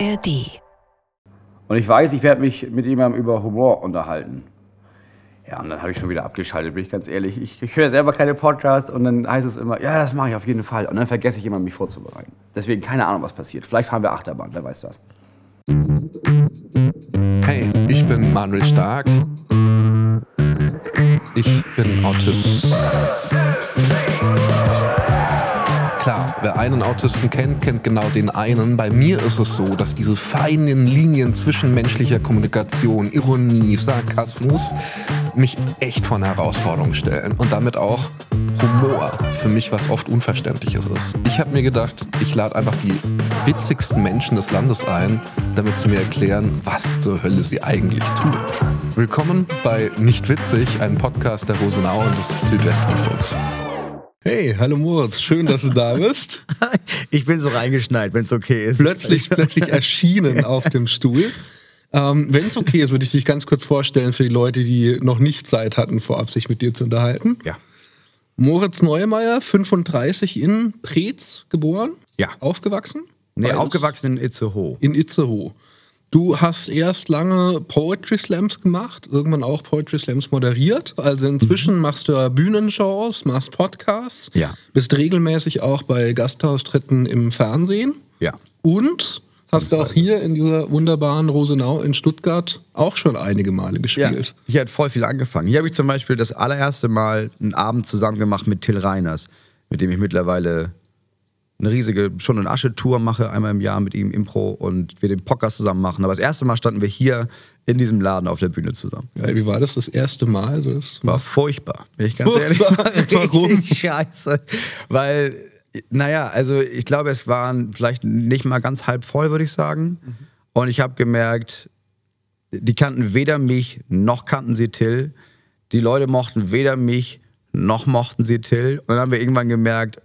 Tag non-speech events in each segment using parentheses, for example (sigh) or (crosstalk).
ARD. Und ich weiß, ich werde mich mit jemandem über Humor unterhalten. Ja, und dann habe ich schon wieder abgeschaltet, bin ich ganz ehrlich. Ich, ich höre selber keine Podcasts und dann heißt es immer, ja, das mache ich auf jeden Fall. Und dann vergesse ich immer, mich vorzubereiten. Deswegen keine Ahnung, was passiert. Vielleicht fahren wir Achterbahn, wer weiß was. Hey, ich bin Manuel Stark. Ich bin Autist. Klar, wer einen Autisten kennt, kennt genau den einen. Bei mir ist es so, dass diese feinen Linien zwischen menschlicher Kommunikation, Ironie, Sarkasmus mich echt vor eine Herausforderung stellen. Und damit auch Humor für mich was oft Unverständliches ist. Ich habe mir gedacht, ich lade einfach die witzigsten Menschen des Landes ein, damit sie mir erklären, was zur Hölle sie eigentlich tun. Willkommen bei Nicht Witzig, einem Podcast der Rosenau und des Südwestrundfunks. Hey, hallo Moritz, schön, dass du da (laughs) bist. Ich bin so reingeschneit, wenn es okay ist. Plötzlich, plötzlich erschienen (laughs) auf dem Stuhl. Ähm, wenn es okay ist, würde ich dich ganz kurz vorstellen für die Leute, die noch nicht Zeit hatten, vorab sich mit dir zu unterhalten. Ja. Moritz Neumeier, 35 in Preetz geboren. Ja. Aufgewachsen? Nee, Beides? aufgewachsen in Itzehoe. In Itzehoe. Du hast erst lange Poetry Slams gemacht, irgendwann auch Poetry Slams moderiert. Also inzwischen machst du Bühnenshows, machst Podcasts, Ja. bist regelmäßig auch bei Gastaustritten im Fernsehen Ja. und hast du auch hier in dieser wunderbaren Rosenau in Stuttgart auch schon einige Male Ja, gespielt. hier hat voll viel angefangen. Hier habe ich zum Beispiel das allererste Mal einen Abend zusammen gemacht mit Till Reiners, mit dem ich mittlerweile eine riesige schon eine Asche-Tour mache, einmal im Jahr mit ihm Impro und wir den Podcast zusammen machen. Aber das erste Mal standen wir hier in diesem Laden auf der Bühne zusammen. Ja, wie war das das erste Mal? Also das War furchtbar, bin ich ganz Furchtbar? ehrlich. (laughs) War Warum? Scheiße. Weil, naja, also ich glaube, es waren vielleicht nicht mal ganz halb voll, würde ich sagen. Und ich habe gemerkt, die kannten weder mich, noch kannten sie Till. Die Leute mochten weder mich, noch mochten sie Till. Und dann haben wir irgendwann gemerkt,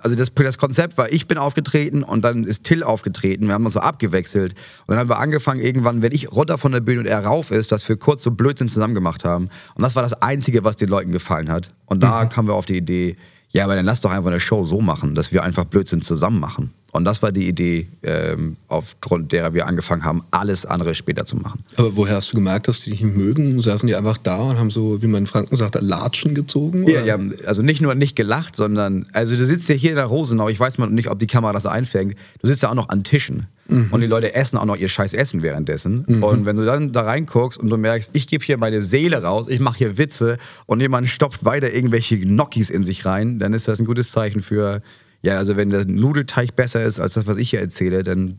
also das, das Konzept war, ich bin aufgetreten und dann ist Till aufgetreten. Wir haben uns so abgewechselt. Und dann haben wir angefangen, irgendwann, wenn ich runter von der Bühne und er rauf ist, dass wir kurz so Blödsinn zusammen gemacht haben. Und das war das Einzige, was den Leuten gefallen hat. Und da kamen wir auf die Idee, ja, aber dann lass doch einfach eine Show so machen, dass wir einfach Blödsinn zusammen machen. Und das war die Idee, ähm, aufgrund derer wir angefangen haben, alles andere später zu machen. Aber woher hast du gemerkt, dass die dich nicht mögen? Saßen die einfach da und haben so, wie man in Franken sagt, Latschen gezogen? Ja, ja, also nicht nur nicht gelacht, sondern, also du sitzt ja hier in der Rosenau, ich weiß mal nicht, ob die Kamera das einfängt, du sitzt ja auch noch an Tischen und die Leute essen auch noch ihr scheiß Essen währenddessen. Und wenn du dann da reinguckst und du merkst, ich gebe hier meine Seele raus, ich mache hier Witze und jemand stopft weiter irgendwelche Gnocchis in sich rein, dann ist das ein gutes Zeichen für, ja, also wenn der Nudelteig besser ist als das, was ich hier erzähle, dann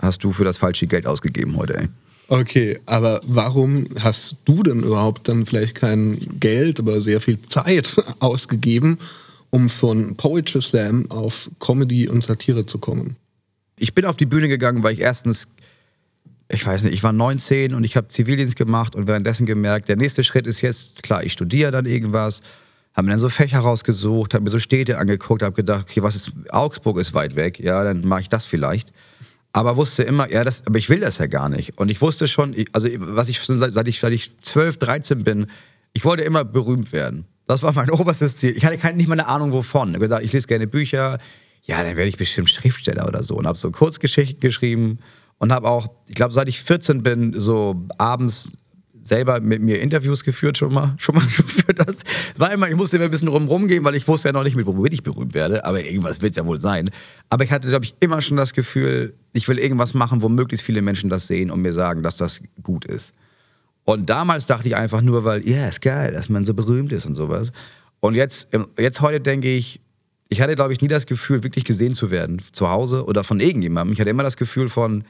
hast du für das falsche Geld ausgegeben heute, ey. Okay, aber warum hast du denn überhaupt dann vielleicht kein Geld, aber sehr viel Zeit (laughs) ausgegeben, um von Poetry Slam auf Comedy und Satire zu kommen? Ich bin auf die Bühne gegangen, weil ich erstens, ich weiß nicht, ich war 19 und ich habe Zivildienst gemacht und währenddessen gemerkt, der nächste Schritt ist jetzt, klar, ich studiere dann irgendwas, habe mir dann so Fächer rausgesucht, habe mir so Städte angeguckt, habe gedacht, okay, was ist, Augsburg ist weit weg, ja, dann mache ich das vielleicht. Aber wusste immer, ja, das, aber ich will das ja gar nicht. Und ich wusste schon, also was ich schon seit, seit ich, seit ich 12, 13 bin, ich wollte immer berühmt werden. Das war mein (laughs) oberstes Ziel. Ich hatte keine, nicht mal eine Ahnung wovon. Ich habe gesagt, ich lese gerne Bücher. Ja, dann werde ich bestimmt Schriftsteller oder so. Und habe so Kurzgeschichten geschrieben und habe auch, ich glaube, seit ich 14 bin, so abends selber mit mir Interviews geführt schon mal, (laughs) schon mal für das. War immer, ich musste immer ein bisschen rum gehen, weil ich wusste ja noch nicht, mit womit ich berühmt werde, aber irgendwas wird es ja wohl sein. Aber ich hatte, glaube ich, immer schon das Gefühl, ich will irgendwas machen, wo möglichst viele Menschen das sehen und mir sagen, dass das gut ist. Und damals dachte ich einfach nur, weil, ja, ist geil, dass man so berühmt ist und sowas. Und jetzt, jetzt heute denke ich, ich hatte, glaube ich, nie das Gefühl, wirklich gesehen zu werden, zu Hause oder von irgendjemandem. Ich hatte immer das Gefühl von,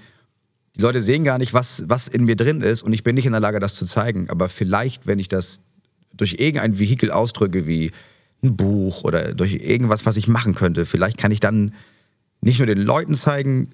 die Leute sehen gar nicht, was, was in mir drin ist und ich bin nicht in der Lage, das zu zeigen. Aber vielleicht, wenn ich das durch irgendein Vehikel ausdrücke, wie ein Buch oder durch irgendwas, was ich machen könnte, vielleicht kann ich dann nicht nur den Leuten zeigen,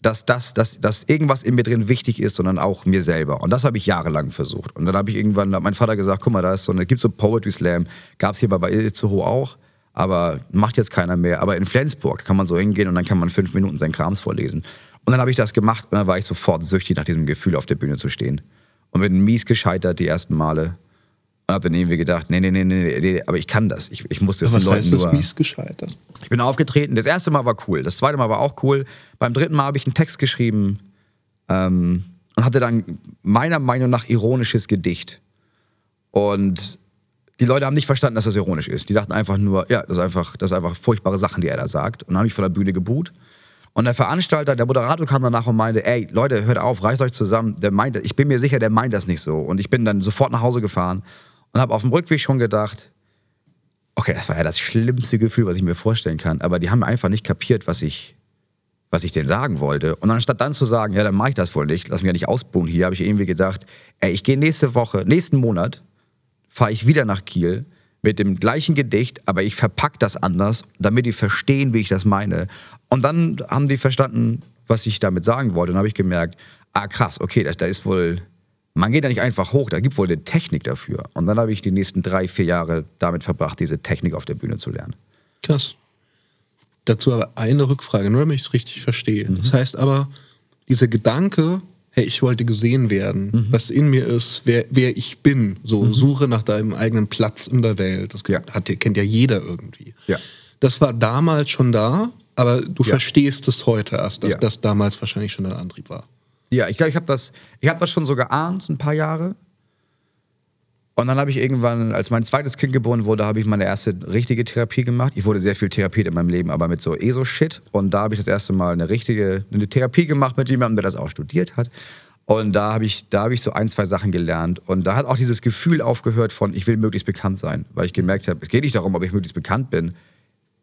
dass, das, dass, dass irgendwas in mir drin wichtig ist, sondern auch mir selber. Und das habe ich jahrelang versucht. Und dann habe ich irgendwann, hat mein Vater gesagt, guck mal, da ist so eine, gibt so Poetry Slam, gab es hier bei Itzehoe auch, aber macht jetzt keiner mehr. Aber in Flensburg kann man so hingehen und dann kann man fünf Minuten seinen Krams vorlesen. Und dann habe ich das gemacht und dann war ich sofort süchtig nach diesem Gefühl, auf der Bühne zu stehen. Und bin mies gescheitert die ersten Male. Und habe dann irgendwie gedacht, nee, nee, nee, nee, nee, aber ich kann das. Ich, ich muss das Was den Leuten heißt das nur... mies gescheitert? Ich bin aufgetreten. Das erste Mal war cool. Das zweite Mal war auch cool. Beim dritten Mal habe ich einen Text geschrieben ähm, und hatte dann meiner Meinung nach ironisches Gedicht. Und die Leute haben nicht verstanden, dass das ironisch ist. Die dachten einfach nur, ja, das ist einfach, das ist einfach furchtbare Sachen, die er da sagt. Und dann habe ich von der Bühne geboot. Und der Veranstalter, der Moderator kam danach und meinte, ey, Leute, hört auf, reißt euch zusammen. Der meint, ich bin mir sicher, der meint das nicht so. Und ich bin dann sofort nach Hause gefahren und habe auf dem Rückweg schon gedacht, okay, das war ja das schlimmste Gefühl, was ich mir vorstellen kann. Aber die haben einfach nicht kapiert, was ich, was ich denen sagen wollte. Und anstatt dann zu sagen, ja, dann mache ich das wohl nicht, lass mich ja nicht ausbuhen hier, habe ich irgendwie gedacht, ey, ich gehe nächste Woche, nächsten Monat, fahre ich wieder nach Kiel mit dem gleichen Gedicht, aber ich verpacke das anders, damit die verstehen, wie ich das meine. Und dann haben die verstanden, was ich damit sagen wollte. Und dann habe ich gemerkt, ah krass, okay, da, da ist wohl, man geht da nicht einfach hoch, da gibt wohl eine Technik dafür. Und dann habe ich die nächsten drei, vier Jahre damit verbracht, diese Technik auf der Bühne zu lernen. Krass. Dazu aber eine Rückfrage, nur damit ich es richtig verstehe. Das heißt aber, dieser Gedanke, hey, ich wollte gesehen werden, was in mir ist, wer, wer ich bin, so Suche nach deinem eigenen Platz in der Welt, das Ja. hat, kennt ja jeder irgendwie. Ja. Das war damals schon da, aber du Ja. verstehst es heute erst, dass das damals wahrscheinlich schon der Antrieb war. Ja, ich glaube, ich habe das, ich hab das schon so geahnt, ein paar Jahre. Und dann habe ich irgendwann, als mein zweites Kind geboren wurde, habe ich meine erste richtige Therapie gemacht. Ich wurde sehr viel therapiert in meinem Leben, aber mit so ESO-Shit. Und da habe ich das erste Mal eine richtige eine Therapie gemacht mit jemandem, der das auch studiert hat. Und da habe ich, da habe ich so ein, zwei Sachen gelernt. Und da hat auch dieses Gefühl aufgehört von, ich will möglichst bekannt sein. Weil ich gemerkt habe, es geht nicht darum, ob ich möglichst bekannt bin.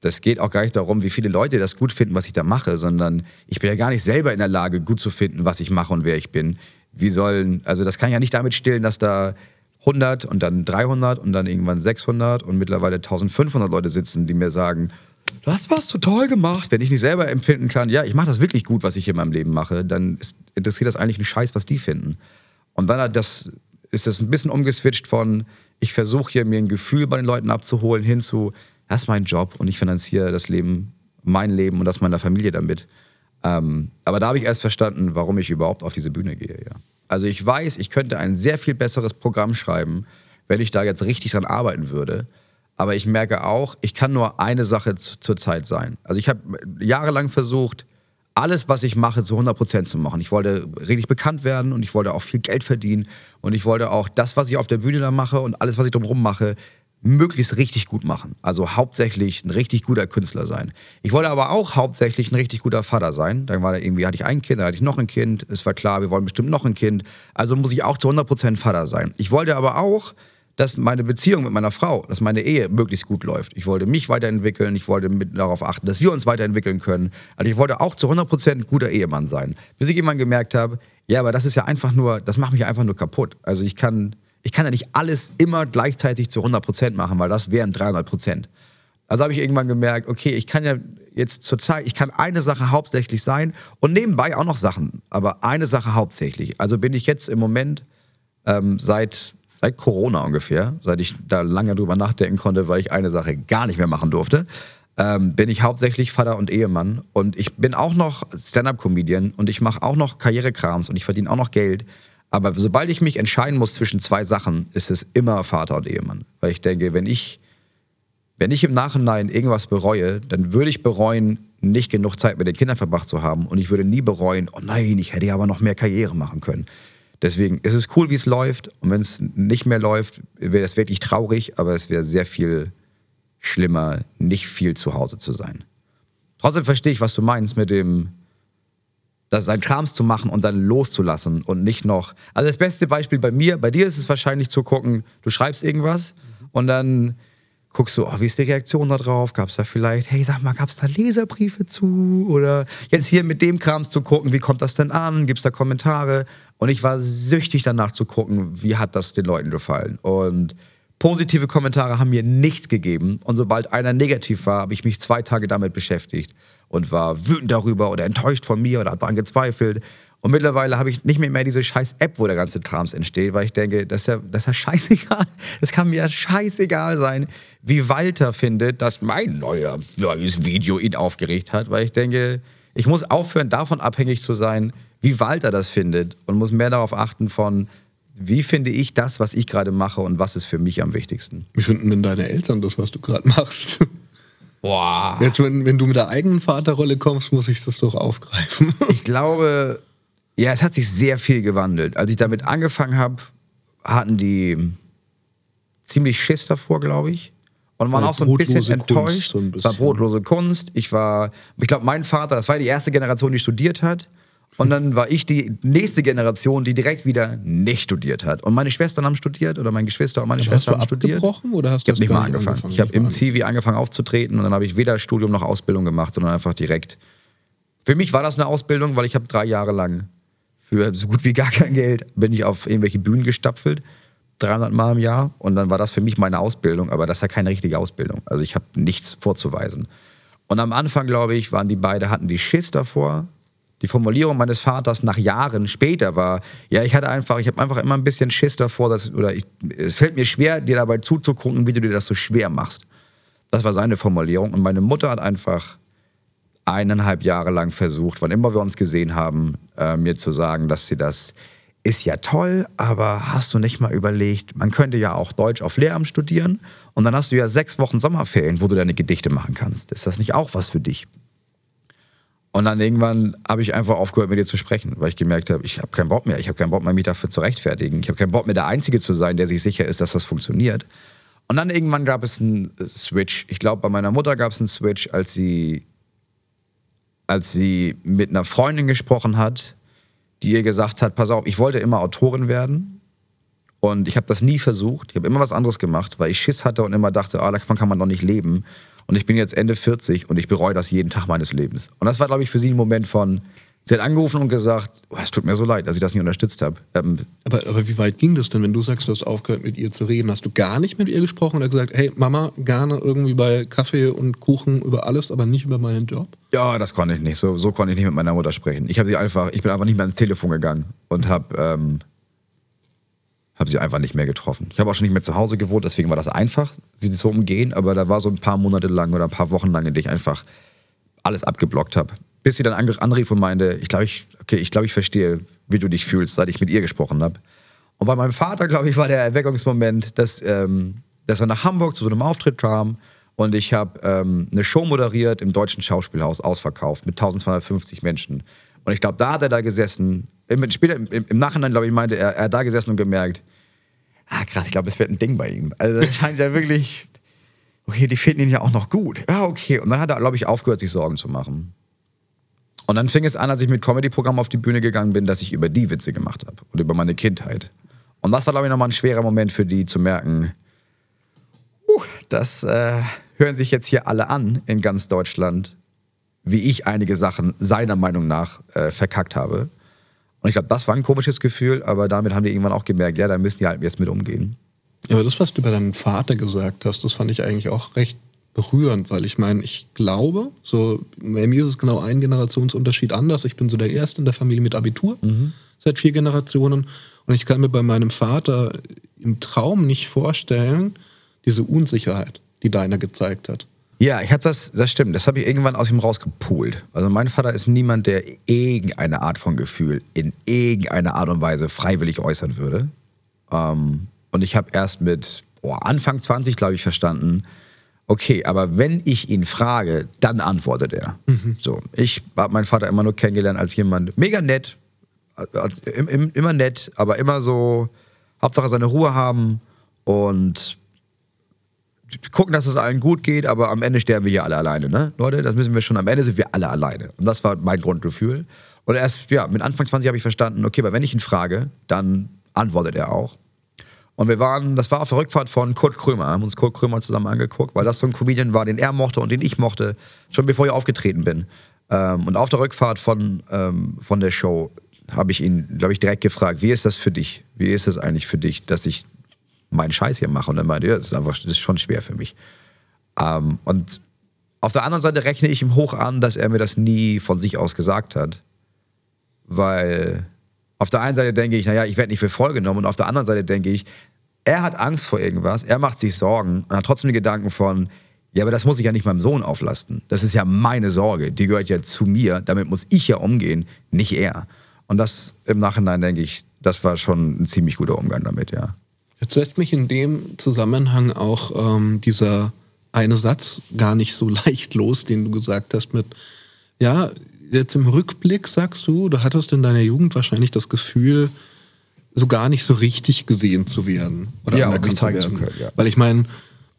Das geht auch gar nicht darum, wie viele Leute das gut finden, was ich da mache, sondern ich bin ja gar nicht selber in der Lage, gut zu finden, was ich mache und wer ich bin. Wie sollen, also das kann ja nicht damit stillen, dass da 100 und dann 300 und dann irgendwann 600 und mittlerweile 1500 Leute sitzen, die mir sagen, du hast was so toll gemacht. Wenn ich nicht selber empfinden kann, ja, ich mache das wirklich gut, was ich in meinem Leben mache, dann ist, interessiert das eigentlich einen Scheiß, was die finden. Und dann hat das, ist das ein bisschen umgeswitcht von, ich versuche hier mir ein Gefühl bei den Leuten abzuholen, hin zu, das ist mein Job und ich finanziere das Leben, mein Leben und das meiner Familie damit. Ähm, aber da habe ich erst verstanden, warum ich überhaupt auf diese Bühne gehe. Ja. Also ich weiß, ich könnte ein sehr viel besseres Programm schreiben, wenn ich da jetzt richtig dran arbeiten würde. Aber ich merke auch, ich kann nur eine Sache zu- zur Zeit sein. Also ich habe jahrelang versucht, alles, was ich mache, zu 100% zu machen. Ich wollte richtig bekannt werden und ich wollte auch viel Geld verdienen. Und ich wollte auch das, was ich auf der Bühne da mache und alles, was ich drumherum mache, möglichst richtig gut machen. Also hauptsächlich ein richtig guter Künstler sein. Ich wollte aber auch hauptsächlich ein richtig guter Vater sein. Dann war da irgendwie, hatte ich ein Kind, dann hatte ich noch ein Kind. Es war klar, wir wollen bestimmt noch ein Kind. Also muss ich auch zu 100% Vater sein. Ich wollte aber auch, dass meine Beziehung mit meiner Frau, dass meine Ehe möglichst gut läuft. Ich wollte mich weiterentwickeln, ich wollte darauf achten, dass wir uns weiterentwickeln können. Also ich wollte auch zu 100% ein guter Ehemann sein. Bis ich irgendwann gemerkt habe, ja, aber das ist ja einfach nur, das macht mich einfach nur kaputt. Also ich kann, ich kann ja nicht alles immer gleichzeitig zu 100% machen, weil das wären 300%. Also habe ich irgendwann gemerkt, okay, ich kann ja jetzt zur Zeit, ich kann eine Sache hauptsächlich sein und nebenbei auch noch Sachen, aber eine Sache hauptsächlich. Also bin ich jetzt im Moment ähm, seit, seit Corona ungefähr, seit ich da lange drüber nachdenken konnte, weil ich eine Sache gar nicht mehr machen durfte, ähm, bin ich hauptsächlich Vater und Ehemann und ich bin auch noch Stand-up-Comedian und ich mache auch noch Karrierekrams und ich verdiene auch noch Geld. Aber sobald ich mich entscheiden muss zwischen zwei Sachen, ist es immer Vater und Ehemann. Weil ich denke, wenn ich, wenn ich im Nachhinein irgendwas bereue, dann würde ich bereuen, nicht genug Zeit mit den Kindern verbracht zu haben. Und ich würde nie bereuen, oh nein, ich hätte ja aber noch mehr Karriere machen können. Deswegen ist es cool, wie es läuft. Und wenn es nicht mehr läuft, wäre das wirklich traurig, aber es wäre sehr viel schlimmer, nicht viel zu Hause zu sein. Trotzdem verstehe ich, was du meinst mit dem, das sein Krams zu machen und dann loszulassen und nicht noch. Also das beste Beispiel bei mir, bei dir ist es wahrscheinlich zu gucken, du schreibst irgendwas und dann guckst du, oh, wie ist die Reaktion da drauf? Gab es da vielleicht, hey, sag mal, gab es da Leserbriefe zu? Oder jetzt hier mit dem Krams zu gucken, wie kommt das denn an? Gibt es da Kommentare? Und ich war süchtig danach zu gucken, wie hat das den Leuten gefallen? Und positive Kommentare haben mir nichts gegeben. Und sobald einer negativ war, habe ich mich zwei Tage damit beschäftigt und war wütend darüber oder enttäuscht von mir oder habe daran gezweifelt. Und mittlerweile habe ich nicht mehr, mehr diese scheiß App, wo der ganze Krams entsteht, weil ich denke, das ist ja, das ist ja scheißegal. (laughs) Das kann mir ja scheißegal sein, wie Walter findet, dass mein neuer, neues Video ihn aufgeregt hat, weil ich denke, ich muss aufhören, davon abhängig zu sein, wie Walter das findet und muss mehr darauf achten von, wie finde ich das, was ich gerade mache und was ist für mich am wichtigsten? Wie finden denn deine Eltern das, was du gerade machst? Boah. Jetzt, wenn, wenn du mit der eigenen Vaterrolle kommst, muss ich das doch aufgreifen. (laughs) Ich glaube, ja, es hat sich sehr viel gewandelt. Als ich damit angefangen habe, hatten die ziemlich Schiss davor, glaube ich. Und waren auch so ein bisschen brotlose Kunst, enttäuscht. so ein Es war bisschen. brotlose Kunst. Ich war, ich glaube, mein Vater, das war die erste Generation, die studiert hat. Und dann war ich die nächste Generation, die direkt wieder nicht studiert hat. Und meine Schwestern haben studiert oder meine Geschwister und meine hast Schwester haben studiert. abgebrochen oder hast Ich du habe das nicht mal nicht angefangen. angefangen? Ich habe im Zivi angefangen aufzutreten und dann habe ich weder Studium noch Ausbildung gemacht, sondern einfach direkt. Für mich war das eine Ausbildung, weil ich habe drei Jahre lang für so gut wie gar kein Geld bin ich auf irgendwelche Bühnen gestapfelt, 300 Mal im Jahr und dann war das für mich meine Ausbildung, aber das ist ja keine richtige Ausbildung. Also ich habe nichts vorzuweisen. Und am Anfang, glaube ich, waren die beide, hatten die Schiss davor. Die Formulierung meines Vaters nach Jahren später war, ja, ich hatte einfach, ich habe einfach immer ein bisschen Schiss davor, dass, oder ich, es fällt mir schwer, dir dabei zuzugucken, wie du dir das so schwer machst. Das war seine Formulierung. Und meine Mutter hat einfach eineinhalb Jahre lang versucht, wann immer wir uns gesehen haben, äh, mir zu sagen, dass sie das ist ja toll, aber hast du nicht mal überlegt, man könnte ja auch Deutsch auf Lehramt studieren und dann hast du ja sechs Wochen Sommerferien, wo du deine Gedichte machen kannst. Ist das nicht auch was für dich? Und dann irgendwann habe ich einfach aufgehört, mit dir zu sprechen, weil ich gemerkt habe, ich habe keinen Bock mehr. Ich habe keinen Bock mehr, mich dafür zu rechtfertigen. Ich habe keinen Bock mehr, der Einzige zu sein, der sich sicher ist, dass das funktioniert. Und dann irgendwann gab es einen Switch. Ich glaube, bei meiner Mutter gab es einen Switch, als sie, als sie mit einer Freundin gesprochen hat, die ihr gesagt hat, pass auf, ich wollte immer Autorin werden. Und ich habe das nie versucht. Ich habe immer was anderes gemacht, weil ich Schiss hatte und immer dachte, ah, davon kann man doch nicht leben. Und ich bin jetzt Ende 40 und ich bereue das jeden Tag meines Lebens. Und das war, glaube ich, für sie ein Moment von, sie hat angerufen und gesagt, oh, es tut mir so leid, dass ich das nicht unterstützt habe. Ähm, Aber, aber wie weit ging das denn, wenn du sagst, du hast aufgehört, mit ihr zu reden? Hast du gar nicht mit ihr gesprochen oder gesagt, hey Mama, gerne irgendwie bei Kaffee und Kuchen über alles, aber nicht über meinen Job? ja, das konnte ich nicht. So, so konnte ich nicht mit meiner Mutter sprechen. Ich habe sie einfach, ich bin einfach nicht mehr ins Telefon gegangen und habe ähm, hab sie einfach nicht mehr getroffen. Ich habe auch schon nicht mehr zu Hause gewohnt, deswegen war das einfach, sie zu umgehen. Aber da war so ein paar Monate lang oder ein paar Wochen lang, in denen ich einfach alles abgeblockt habe. Bis sie dann anrief und meinte, ich glaube, ich, okay, ich, glaube, ich verstehe, wie du dich fühlst, seit ich mit ihr gesprochen habe. Und bei meinem Vater, glaube ich, war der Erweckungsmoment, dass, ähm, dass er nach Hamburg zu so einem Auftritt kam und ich habe ähm, eine Show moderiert im Deutschen Schauspielhaus, ausverkauft, mit 1250 Menschen. Und ich glaube, da hat er da gesessen, im, später im, im Nachhinein, glaube ich, meinte er, er hat da gesessen und gemerkt, ah krass, ich glaube, es wird ein Ding bei ihm. Also das scheint ja wirklich, okay, die finden ihn ja auch noch gut. Ja, okay. Und dann hat er, glaube ich, aufgehört, sich Sorgen zu machen. Und dann fing es an, als ich mit Comedy-Programm auf die Bühne gegangen bin, dass ich über die Witze gemacht habe und über meine Kindheit. Und das war, glaube ich, nochmal ein schwerer Moment für die zu merken, uh, das äh, hören sich jetzt hier alle an in ganz Deutschland, wie ich einige Sachen seiner Meinung nach äh, verkackt habe. Und ich glaube, das war ein komisches Gefühl, aber damit haben die irgendwann auch gemerkt, ja, da müssen die halt jetzt mit umgehen. Ja, aber das, was du über deinen Vater gesagt hast, das fand ich eigentlich auch recht berührend, weil ich meine, ich glaube, so bei mir ist es genau ein Generationsunterschied anders. Ich bin so der Erste in der Familie mit Abitur seit vier Generationen und ich kann mir bei meinem Vater im Traum nicht vorstellen, diese Unsicherheit, die deiner gezeigt hat. Ja, ich habe das, das stimmt, das habe ich irgendwann aus ihm rausgepult. Also mein Vater ist niemand, der irgendeine Art von Gefühl in irgendeiner Art und Weise freiwillig äußern würde. Ähm, und ich habe erst mit boah, Anfang 20, glaube ich, verstanden, okay, aber wenn ich ihn frage, dann antwortet er. So, ich habe meinen Vater immer nur kennengelernt als jemand, mega nett, als, im, im, immer nett, aber immer so, Hauptsache seine Ruhe haben und gucken, dass es allen gut geht, aber am Ende sterben wir hier alle alleine, ne? Leute, das müssen wir schon, am Ende sind wir alle alleine. Und das war mein Grundgefühl. Und erst, ja, mit Anfang 20 habe ich verstanden, okay, aber wenn ich ihn frage, dann antwortet er auch. Und wir waren, das war auf der Rückfahrt von Kurt Krömer, haben uns Kurt Krömer zusammen angeguckt, weil das so ein Comedian war, den er mochte und den ich mochte, schon bevor ich aufgetreten bin. Ähm, und auf der Rückfahrt von, ähm, von der Show habe ich ihn, glaube ich, direkt gefragt, wie ist das für dich? Wie ist es eigentlich für dich, dass ich meinen Scheiß hier mache? Und er meinte, ja, das ist einfach, das ist schon schwer für mich. Ähm, und auf der anderen Seite rechne ich ihm hoch an, dass er mir das nie von sich aus gesagt hat. Weil auf der einen Seite denke ich, naja, ich werde nicht für voll genommen. Und auf der anderen Seite denke ich, er hat Angst vor irgendwas, er macht sich Sorgen und hat trotzdem den Gedanken von, ja, aber das muss ich ja nicht meinem Sohn auflasten. Das ist ja meine Sorge, die gehört ja zu mir, damit muss ich ja umgehen, nicht er. Und das im Nachhinein denke ich, das war schon ein ziemlich guter Umgang damit, ja. Jetzt lässt mich in dem Zusammenhang auch ähm, dieser eine Satz gar nicht so (laughs) leicht los, den du gesagt hast mit, ja, jetzt im Rückblick sagst du, du hattest in deiner Jugend wahrscheinlich das Gefühl, so gar nicht so richtig gesehen zu werden oder Ja, anerkannt und zeigen zu können, ja. Weil ich meine,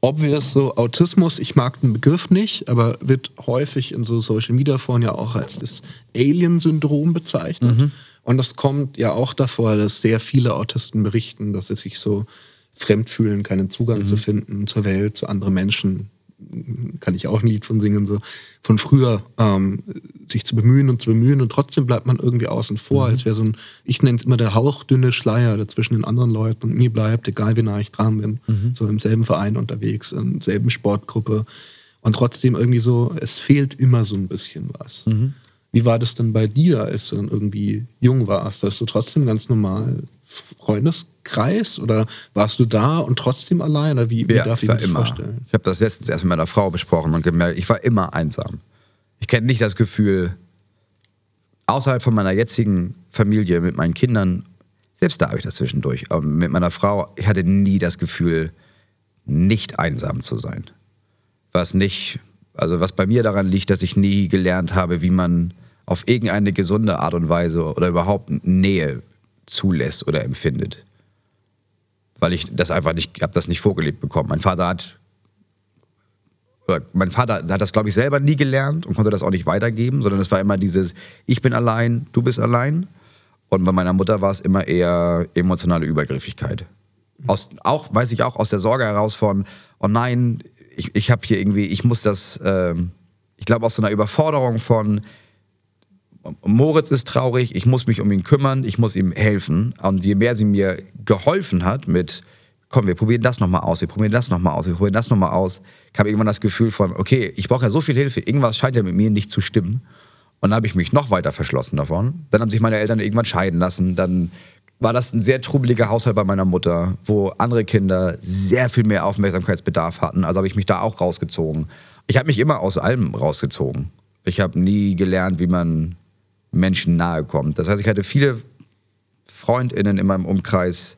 obvious so Autismus, ich mag den Begriff nicht, aber wird häufig in so Social Media Foren ja auch als das Alien-Syndrom bezeichnet. Mhm. Und das kommt ja auch davor, dass sehr viele Autisten berichten, dass sie sich so fremd fühlen, keinen Zugang Mhm. zu finden zur Welt, zu anderen Menschen. Kann ich auch ein Lied von singen, so von früher, ähm, sich zu bemühen und zu bemühen und trotzdem bleibt man irgendwie außen vor, als wäre so ein, ich nenne es immer der hauchdünne Schleier, der zwischen den anderen Leuten und mir bleibt, egal wie nah ich dran bin, so im selben Verein unterwegs, in selben Sportgruppe und trotzdem irgendwie so, es fehlt immer so ein bisschen was. Wie war das denn bei dir, als du dann irgendwie jung warst? Hast du trotzdem ganz normal Freundeskreis oder warst du da und trotzdem allein? Oder wie, wie Ja, darf ich ich mir das immer. vorstellen? Ich habe das letztens erst mit meiner Frau besprochen und gemerkt, ich war immer einsam. Ich kenne nicht das Gefühl, außerhalb von meiner jetzigen Familie mit meinen Kindern, selbst da habe ich das zwischendurch, aber mit meiner Frau, ich hatte nie das Gefühl, nicht einsam zu sein. Was nicht, also was bei mir daran liegt, dass ich nie gelernt habe, wie man auf irgendeine gesunde Art und Weise oder überhaupt Nähe zulässt oder empfindet. Weil ich das einfach nicht, ich habe das nicht vorgelebt bekommen. Mein Vater hat mein Vater hat das, glaube ich, selber nie gelernt und konnte das auch nicht weitergeben, sondern es war immer dieses, ich bin allein, du bist allein. Und bei meiner Mutter war es immer eher emotionale Übergriffigkeit. Aus, auch, weiß ich auch, aus der Sorge heraus von, oh nein, ich, ich habe hier irgendwie, ich muss das, ähm, ich glaube aus so einer Überforderung von, Moritz ist traurig, ich muss mich um ihn kümmern, ich muss ihm helfen. Und je mehr sie mir geholfen hat mit, komm, wir probieren das nochmal aus, wir probieren das nochmal aus, wir probieren das nochmal aus, kam irgendwann das Gefühl von, okay, ich brauche ja so viel Hilfe, irgendwas scheint ja mit mir nicht zu stimmen. Und dann habe ich mich noch weiter verschlossen davon. Dann haben sich meine Eltern irgendwann scheiden lassen. Dann war das ein sehr trubeliger Haushalt bei meiner Mutter, wo andere Kinder sehr viel mehr Aufmerksamkeitsbedarf hatten. Also habe ich mich da auch rausgezogen. Ich habe mich immer aus allem rausgezogen. Ich habe nie gelernt, wie man Menschen nahe kommt. Das heißt, ich hatte viele FreundInnen in meinem Umkreis,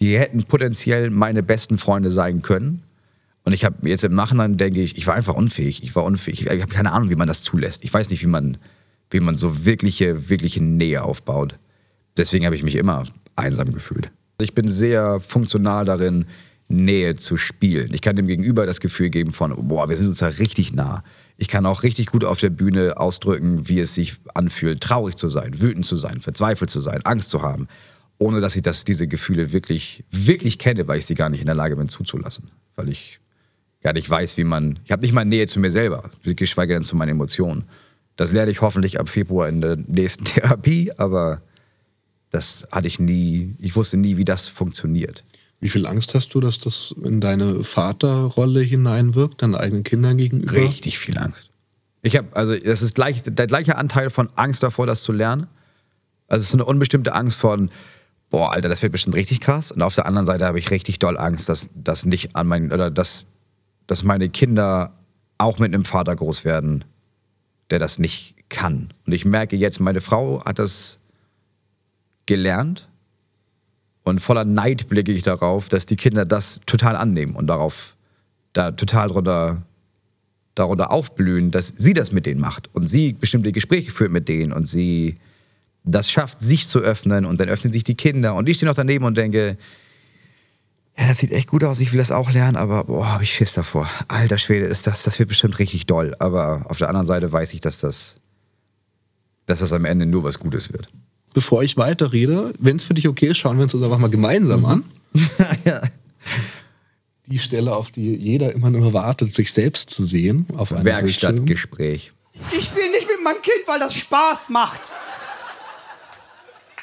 die hätten potenziell meine besten Freunde sein können. Und ich habe jetzt im Nachhinein denke ich, ich war einfach unfähig. Ich war unfähig. Ich habe keine Ahnung, wie man das zulässt. Ich weiß nicht, wie man, wie man so wirkliche, wirkliche Nähe aufbaut. Deswegen habe ich mich immer einsam gefühlt. Ich bin sehr funktional darin, Nähe zu spielen. Ich kann dem Gegenüber das Gefühl geben von, boah, wir sind uns da richtig nah. Ich kann auch richtig gut auf der Bühne ausdrücken, wie es sich anfühlt, traurig zu sein, wütend zu sein, verzweifelt zu sein, Angst zu haben, ohne dass ich das, diese Gefühle wirklich, wirklich kenne, weil ich sie gar nicht in der Lage bin zuzulassen. Weil ich gar nicht weiß, wie man. Ich habe nicht mal Nähe zu mir selber, geschweige denn zu meinen Emotionen. Das lerne ich hoffentlich ab Februar in der nächsten (laughs) Therapie, aber das hatte ich nie. Ich wusste nie, wie das funktioniert. Wie viel Angst hast du, dass das in deine Vaterrolle hineinwirkt, deinen eigenen Kindern gegenüber? Richtig viel Angst. Ich habe, also, das ist gleich, der gleiche Anteil von Angst davor, das zu lernen. Also, es ist eine unbestimmte Angst von, boah, Alter, das wird bestimmt richtig krass. Und auf der anderen Seite habe ich richtig doll Angst, dass das nicht an meinen, oder dass, dass meine Kinder auch mit einem Vater groß werden, der das nicht kann. Und ich merke jetzt, meine Frau hat das gelernt. Und voller Neid blicke ich darauf, dass die Kinder das total annehmen und darauf da total drunter, darunter aufblühen, dass sie das mit denen macht und sie bestimmte Gespräche führt mit denen und sie das schafft, sich zu öffnen und dann öffnen sich die Kinder und ich stehe noch daneben und denke, ja, das sieht echt gut aus, ich will das auch lernen, aber boah, hab ich Schiss davor. Alter Schwede, ist das, das wird bestimmt richtig doll. Aber auf der anderen Seite weiß ich, dass das, dass das am Ende nur was Gutes wird. Bevor ich weiterrede, wenn es für dich okay ist, schauen wir uns das einfach mal gemeinsam an. (laughs) ja. Die Stelle, auf die jeder immer nur wartet, sich selbst zu sehen. Auf einem. Werkstattgespräch. Ich spiele nicht mit meinem Kind, weil das Spaß macht.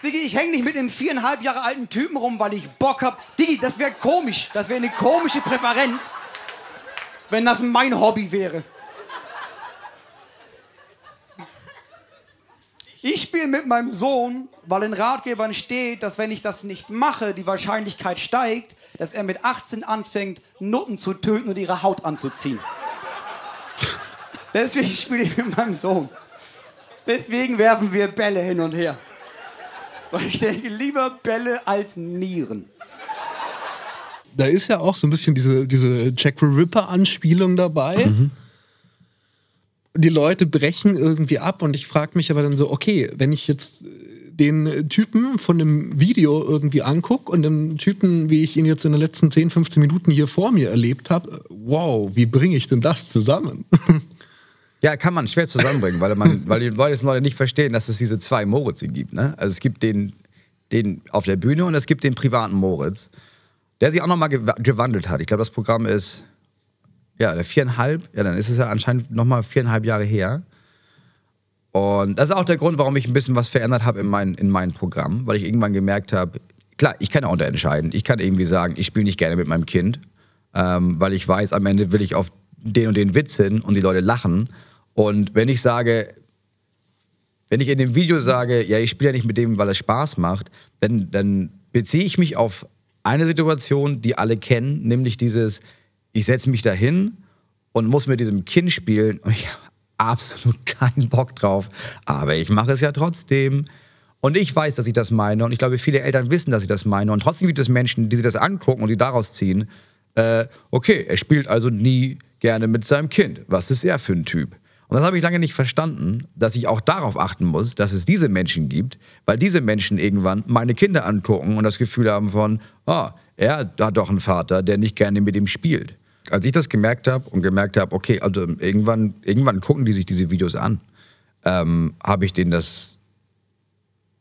Diggi, ich hänge nicht mit einem viereinhalb Jahre alten Typen rum, weil ich Bock hab. Diggi, das wäre komisch. Das wäre eine komische Präferenz, wenn das mein Hobby wäre. Ich spiele mit meinem Sohn, weil in Ratgebern steht, dass wenn ich das nicht mache, die Wahrscheinlichkeit steigt, dass er mit 18 anfängt, Nutten zu töten und ihre Haut anzuziehen. Deswegen spiele ich mit meinem Sohn. Deswegen werfen wir Bälle hin und her. Weil ich denke, lieber Bälle als Nieren. Da ist ja auch so ein bisschen diese, diese Jack the Ripper-Anspielung dabei. Die Leute brechen irgendwie ab und ich frage mich aber dann so, okay, wenn ich jetzt den Typen von dem Video irgendwie angucke und den Typen, wie ich ihn jetzt in den letzten 10, 15 Minuten hier vor mir erlebt habe, wow, wie bringe ich denn das zusammen? (laughs) Ja, kann man schwer zusammenbringen, weil, man, weil die Leute, Leute nicht verstehen, dass es diese zwei Moritz gibt. Ne? Also es gibt den, den auf der Bühne und es gibt den privaten Moritz, der sich auch nochmal gewandelt hat. Ich glaube, das Programm ist ja der viereinhalb, ja, dann ist es ja anscheinend nochmal viereinhalb Jahre her. Und das ist auch der Grund, warum ich ein bisschen was verändert habe in, mein, in meinem Programm, weil ich irgendwann gemerkt habe, klar, ich kann auch unterentscheiden. Ich kann irgendwie sagen, ich spiele nicht gerne mit meinem Kind, ähm, weil ich weiß, am Ende will ich auf den und den Witz hin und die Leute lachen. Und wenn ich sage, wenn ich in dem Video sage, ja, ich spiele ja nicht mit dem, weil es Spaß macht, dann, dann beziehe ich mich auf eine Situation, die alle kennen, nämlich dieses, ich setze mich dahin und muss mit diesem Kind spielen und ich habe absolut (laughs) keinen Bock drauf, aber ich mache es ja trotzdem. Und ich weiß, dass ich das meine und ich glaube, viele Eltern wissen, dass ich das meine und trotzdem gibt es Menschen, die sich das angucken und die daraus ziehen, äh, okay, er spielt also nie gerne mit seinem Kind. Was ist er für ein Typ? Und das habe ich lange nicht verstanden, dass ich auch darauf achten muss, dass es diese Menschen gibt, weil diese Menschen irgendwann meine Kinder angucken und das Gefühl haben von, ah, er hat doch einen Vater, der nicht gerne mit ihm spielt. Als ich das gemerkt habe und gemerkt habe, okay, also irgendwann, irgendwann gucken die sich diese Videos an, ähm, habe ich denen das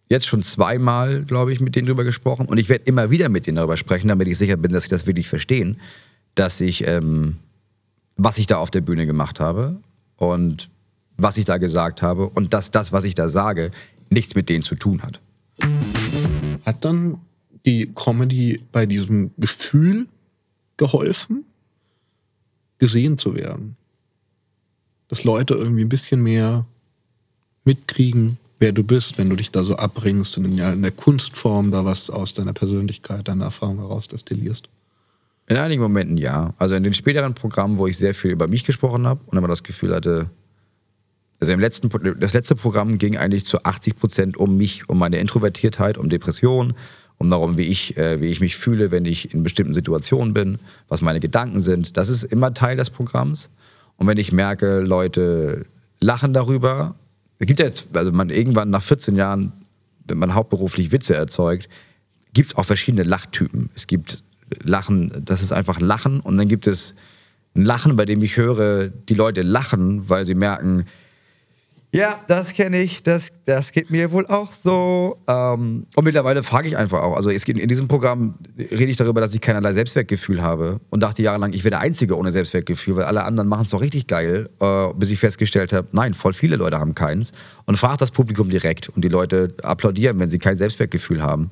jetzt schon zweimal, glaube ich, mit denen drüber gesprochen und ich werde immer wieder mit denen darüber sprechen, damit ich sicher bin, dass sie das wirklich verstehen, dass ich, ähm, was ich da auf der Bühne gemacht habe und was ich da gesagt habe und dass das, was ich da sage, nichts mit denen zu tun hat. Hat dann die Comedy bei diesem Gefühl geholfen, gesehen zu werden? Dass Leute irgendwie ein bisschen mehr mitkriegen, wer du bist, wenn du dich da so abbringst und in der Kunstform da was aus deiner Persönlichkeit, deiner Erfahrung heraus destillierst. In einigen Momenten ja. Also in den späteren Programmen, wo ich sehr viel über mich gesprochen habe und immer das Gefühl hatte, also im letzten, das letzte Programm ging eigentlich zu 80 Prozent um mich, um meine Introvertiertheit, um Depression, um darum, wie ich, äh, wie ich mich fühle, wenn ich in bestimmten Situationen bin, was meine Gedanken sind. Das ist immer Teil des Programms. Und wenn ich merke, Leute lachen darüber, es gibt ja jetzt, also man irgendwann nach 14 Jahren, wenn man hauptberuflich Witze erzeugt, gibt es auch verschiedene Lachtypen. Es gibt Lachen, das ist einfach Lachen. Und dann gibt es ein Lachen, bei dem ich höre, die Leute lachen, weil sie merken, ja, das kenne ich, das, das geht mir wohl auch so. Ähm, und mittlerweile frage ich einfach auch. Also es geht, in diesem Programm rede ich darüber, dass ich keinerlei Selbstwertgefühl habe und dachte jahrelang, ich wäre der Einzige ohne Selbstwertgefühl, weil alle anderen machen es doch richtig geil, äh, bis ich festgestellt habe, nein, voll viele Leute haben keins. Und frage das Publikum direkt und die Leute applaudieren, wenn sie kein Selbstwertgefühl haben.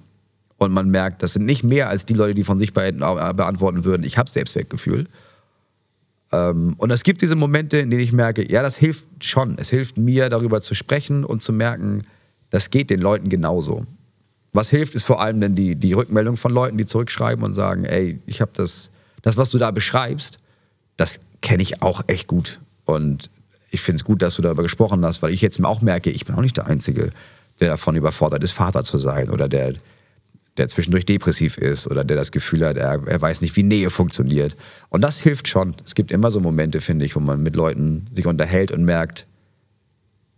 Und man merkt, das sind nicht mehr als die Leute, die von sich be beantworten würden, ich habe Selbstwertgefühl. Ähm, und es gibt diese Momente, in denen ich merke, ja, das hilft schon. Es hilft mir, darüber zu sprechen und zu merken, das geht den Leuten genauso. Was hilft, ist vor allem dann die, die Rückmeldung von Leuten, die zurückschreiben und sagen, ey, ich habe das, das, was du da beschreibst, das kenne ich auch echt gut. Und ich finde es gut, dass du darüber gesprochen hast, weil ich jetzt auch merke, ich bin auch nicht der Einzige, der davon überfordert ist, Vater zu sein oder der, der zwischendurch depressiv ist oder der das Gefühl hat, er, er weiß nicht, wie Nähe funktioniert. Und das hilft schon. Es gibt immer so Momente, finde ich, wo man mit Leuten sich unterhält und merkt,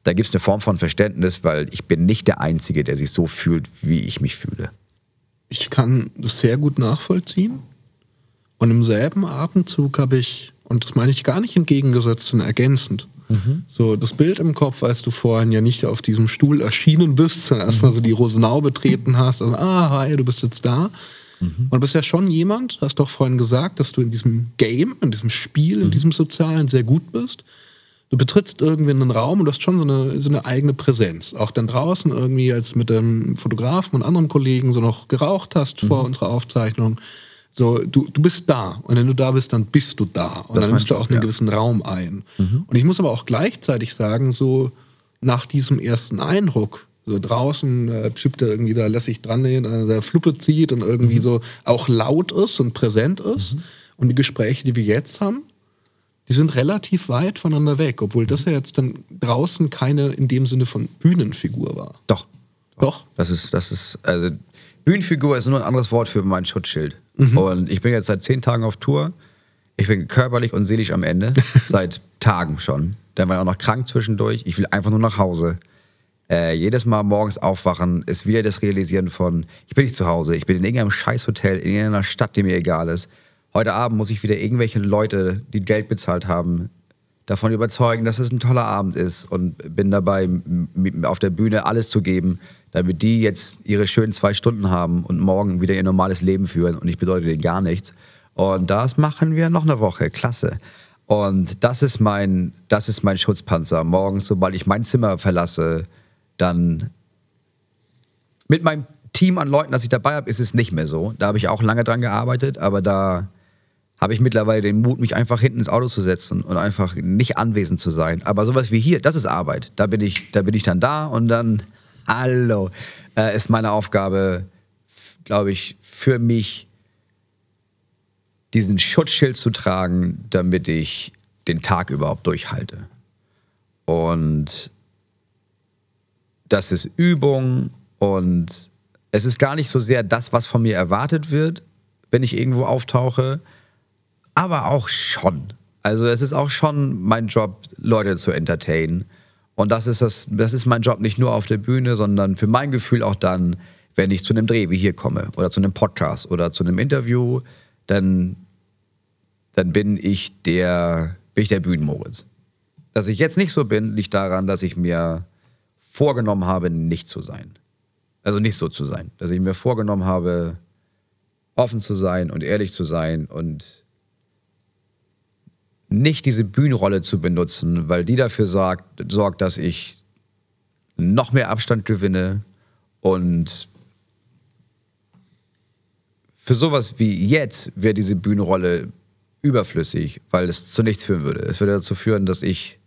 da gibt es eine Form von Verständnis, weil ich bin nicht der Einzige, der sich so fühlt, wie ich mich fühle. Ich kann das sehr gut nachvollziehen. Und im selben Atemzug habe ich, und das meine ich gar nicht entgegengesetzt, sondern ergänzend, Mhm. So, das Bild im Kopf, als du vorhin ja nicht auf diesem Stuhl erschienen bist, sondern erstmal so die Rosenau betreten hast, also, ah, hi, du bist jetzt da. Mhm. Und du bist ja schon jemand, hast doch vorhin gesagt, dass du in diesem Game, in diesem Spiel, in mhm. diesem Sozialen sehr gut bist. Du betrittst irgendwie einen Raum und du hast schon so eine, so eine eigene Präsenz. Auch dann draußen irgendwie, als du mit dem Fotografen und anderen Kollegen so noch geraucht hast vor mhm. unserer Aufzeichnung, so, du, du bist da. Und wenn du da bist, dann bist du da. Und das dann nimmst du auch einen ja. gewissen Raum ein. Mhm. Und ich muss aber auch gleichzeitig sagen, so nach diesem ersten Eindruck, so draußen, der Typ, der irgendwie da lässig dran geht, äh, der Fluppe zieht und irgendwie mhm. so auch laut ist und präsent ist. Mhm. Und die Gespräche, die wir jetzt haben, die sind relativ weit voneinander weg, obwohl das ja jetzt dann draußen keine in dem Sinne von Bühnenfigur war. Doch. Doch. Das ist, das ist, also Bühnenfigur ist nur ein anderes Wort für mein Schutzschild. Und ich bin jetzt seit zehn Tagen auf Tour. Ich bin körperlich und seelisch am Ende. (laughs) seit Tagen schon. Dann war ich auch noch krank zwischendurch. Ich will einfach nur nach Hause. Äh, jedes Mal morgens aufwachen ist wieder das Realisieren von, ich bin nicht zu Hause, ich bin in irgendeinem Scheißhotel, in irgendeiner Stadt, die mir egal ist. Heute Abend muss ich wieder irgendwelche Leute, die Geld bezahlt haben, davon überzeugen, dass es ein toller Abend ist und bin dabei, auf der Bühne alles zu geben, damit die jetzt ihre schönen zwei Stunden haben und morgen wieder ihr normales Leben führen und ich bedeute denen gar nichts. Und das machen wir noch eine Woche. Klasse. Und das ist mein, das ist mein Schutzpanzer. Morgens, sobald ich mein Zimmer verlasse, dann mit meinem Team an Leuten, das ich dabei habe, ist es nicht mehr so. Da habe ich auch lange dran gearbeitet, aber da habe ich mittlerweile den Mut, mich einfach hinten ins Auto zu setzen und einfach nicht anwesend zu sein. Aber sowas wie hier, das ist Arbeit. Da bin ich, da bin ich dann da und dann, hallo, äh, ist meine Aufgabe, glaube ich, für mich diesen Schutzschild zu tragen, damit ich den Tag überhaupt durchhalte. Und das ist Übung und es ist gar nicht so sehr das, was von mir erwartet wird, wenn ich irgendwo auftauche, aber auch schon. Also es ist auch schon mein Job, Leute zu entertainen. Und das ist, das, das ist mein Job nicht nur auf der Bühne, sondern für mein Gefühl auch dann, wenn ich zu einem Dreh wie hier komme oder zu einem Podcast oder zu einem Interview, dann, dann bin ich der, bin ich der Bühnenmoritz. Dass ich jetzt nicht so bin, liegt daran, dass ich mir vorgenommen habe, nicht zu sein. Also nicht so zu sein. Dass ich mir vorgenommen habe, offen zu sein und ehrlich zu sein und nicht diese Bühnenrolle zu benutzen, weil die dafür sorgt, sorgt dass ich noch mehr Abstand gewinne und für sowas wie jetzt wäre diese Bühnenrolle überflüssig, weil es zu nichts führen würde. Es würde dazu führen, dass ich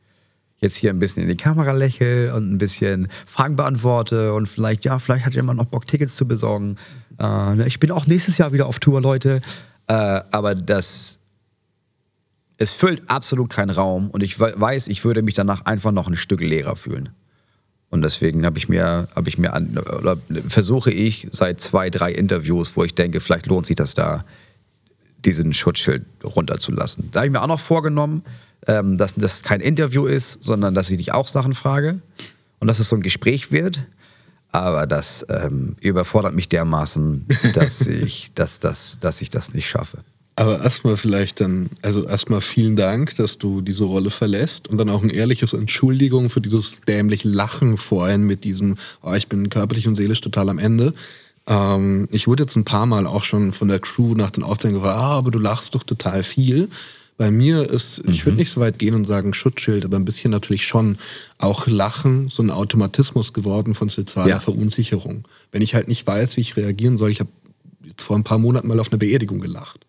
jetzt hier ein bisschen in die Kamera lächle und ein bisschen Fragen beantworte und vielleicht, ja, vielleicht hat jemand noch Bock, Tickets zu besorgen. Äh, ich bin auch nächstes Jahr wieder auf Tour, Leute. Äh, aber das, es füllt absolut keinen Raum und ich we- weiß, ich würde mich danach einfach noch ein Stück leerer fühlen. Und deswegen habe ich mir, habe ich mir an, oder versuche ich seit zwei, drei Interviews, wo ich denke, vielleicht lohnt sich das da, diesen Schutzschild runterzulassen. Da habe ich mir auch noch vorgenommen, ähm, dass das kein Interview ist, sondern dass ich dich auch Sachen frage und dass es so ein Gespräch wird. Aber das ähm, überfordert mich dermaßen, dass (laughs) ich, dass, dass, dass ich das nicht schaffe. Aber erstmal vielleicht dann, also erstmal vielen Dank, dass du diese Rolle verlässt und dann auch ein ehrliches Entschuldigung für dieses dämliche Lachen vorhin mit diesem, oh, ich bin körperlich und seelisch total am Ende. Ähm, ich wurde jetzt ein paar Mal auch schon von der Crew nach den Aufzählungen gefragt, ah, aber du lachst doch total viel. Bei mir ist, ich würde nicht so weit gehen und sagen Schutzschild, aber ein bisschen natürlich schon auch Lachen, so ein Automatismus geworden von sozialer Ja. Verunsicherung. Wenn ich halt nicht weiß, wie ich reagieren soll, ich habe jetzt vor ein paar Monaten mal auf einer Beerdigung gelacht.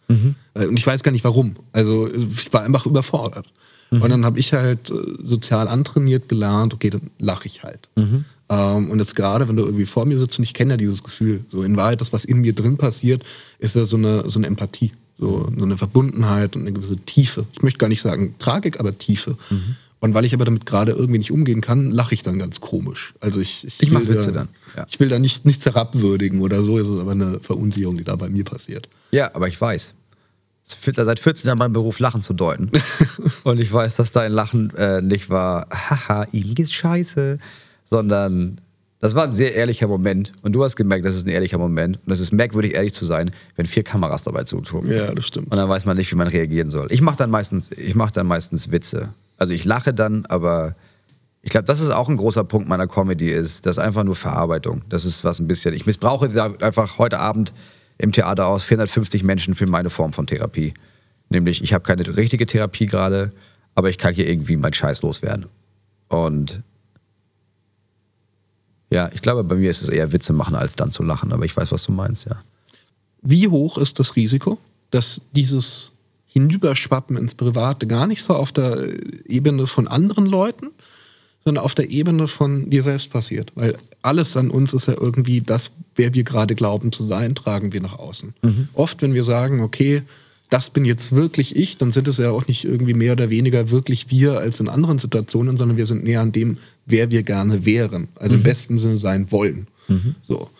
Äh, Und ich weiß gar nicht warum. Also ich war einfach überfordert. Und dann habe ich halt äh, sozial antrainiert gelernt, okay, dann lache ich halt. Ähm, und jetzt gerade, wenn du irgendwie vor mir sitzt und ich kenne ja dieses Gefühl, so in Wahrheit, das, was in mir drin passiert, ist ja so eine, so eine Empathie, so, so eine Verbundenheit und eine gewisse Tiefe. Ich möchte gar nicht sagen Tragik, aber Tiefe. Und weil ich aber damit gerade irgendwie nicht umgehen kann, lache ich dann ganz komisch. Also ich, ich, Ich mach will Witze da, dann, ja. Ich will da nicht, nichts herabwürdigen oder so, ist es aber eine Verunsicherung, die da bei mir passiert. Ja, aber ich weiß. Seit 14 Jahren mein Beruf, Lachen zu deuten. (laughs) Und ich weiß, dass dein Lachen äh, nicht war, haha, ihm geht's scheiße, sondern das war ein sehr ehrlicher Moment. Und du hast gemerkt, das ist ein ehrlicher Moment. Und es ist merkwürdig, ehrlich zu sein, wenn vier Kameras dabei zugucken. Ja, das stimmt. Und dann weiß man nicht, wie man reagieren soll. Ich mache dann meistens, ich mache dann meistens Witze. Also ich lache dann, aber ich glaube, das ist auch ein großer Punkt meiner Comedy ist, das ist einfach nur Verarbeitung. Das ist was ein bisschen. Ich missbrauche einfach heute Abend im Theater aus 450 Menschen für meine Form von Therapie. Nämlich, ich habe keine richtige Therapie gerade, aber ich kann hier irgendwie meinen Scheiß loswerden. Und ja, ich glaube, bei mir ist es eher Witze machen, als dann zu lachen, aber ich weiß, was du meinst, ja. Wie hoch ist das Risiko, dass dieses Hinüberschwappen ins Private gar nicht so auf der Ebene von anderen Leuten, sondern auf der Ebene von dir selbst passiert? Weil alles an uns ist ja irgendwie das, wer wir gerade glauben zu sein, tragen wir nach außen. Oft, wenn wir sagen, okay, das bin jetzt wirklich ich, dann sind es ja auch nicht irgendwie mehr oder weniger wirklich wir als in anderen Situationen, sondern wir sind näher an dem, wer wir gerne wären. Also im besten Sinne sein wollen. So.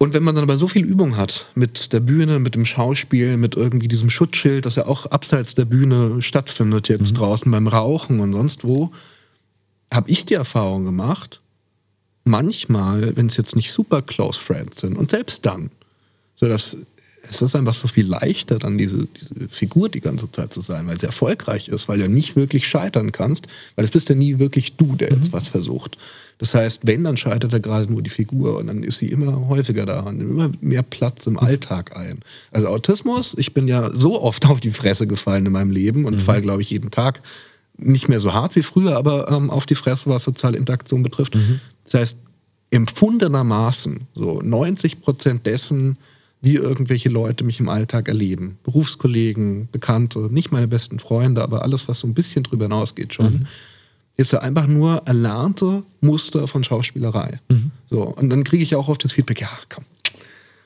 Und wenn man dann aber so viel Übung hat mit der Bühne, mit dem Schauspiel, mit irgendwie diesem Schutzschild, das ja auch abseits der Bühne stattfindet jetzt draußen beim Rauchen und sonst wo, habe ich die Erfahrung gemacht, manchmal, wenn es jetzt nicht super close friends sind und selbst dann, so dass es ist einfach so viel leichter, dann diese, diese Figur die ganze Zeit zu sein, weil sie erfolgreich ist, weil du nicht wirklich scheitern kannst, weil es bist ja nie wirklich du, der jetzt was versucht. Das heißt, wenn, dann scheitert er gerade nur die Figur und dann ist sie immer häufiger da und nimmt immer mehr Platz im Alltag ein. Also Autismus, ich bin ja so oft auf die Fresse gefallen in meinem Leben und fall, glaube ich, jeden Tag nicht mehr so hart wie früher, aber ähm, auf die Fresse, was soziale Interaktion betrifft. Das heißt, empfundenermaßen, so 90 Prozent dessen, wie irgendwelche Leute mich im Alltag erleben. Berufskollegen, Bekannte, nicht meine besten Freunde, aber alles, was so ein bisschen drüber hinausgeht schon, ist ja einfach nur erlernte Muster von Schauspielerei. So, und dann kriege ich auch oft das Feedback, ja, komm,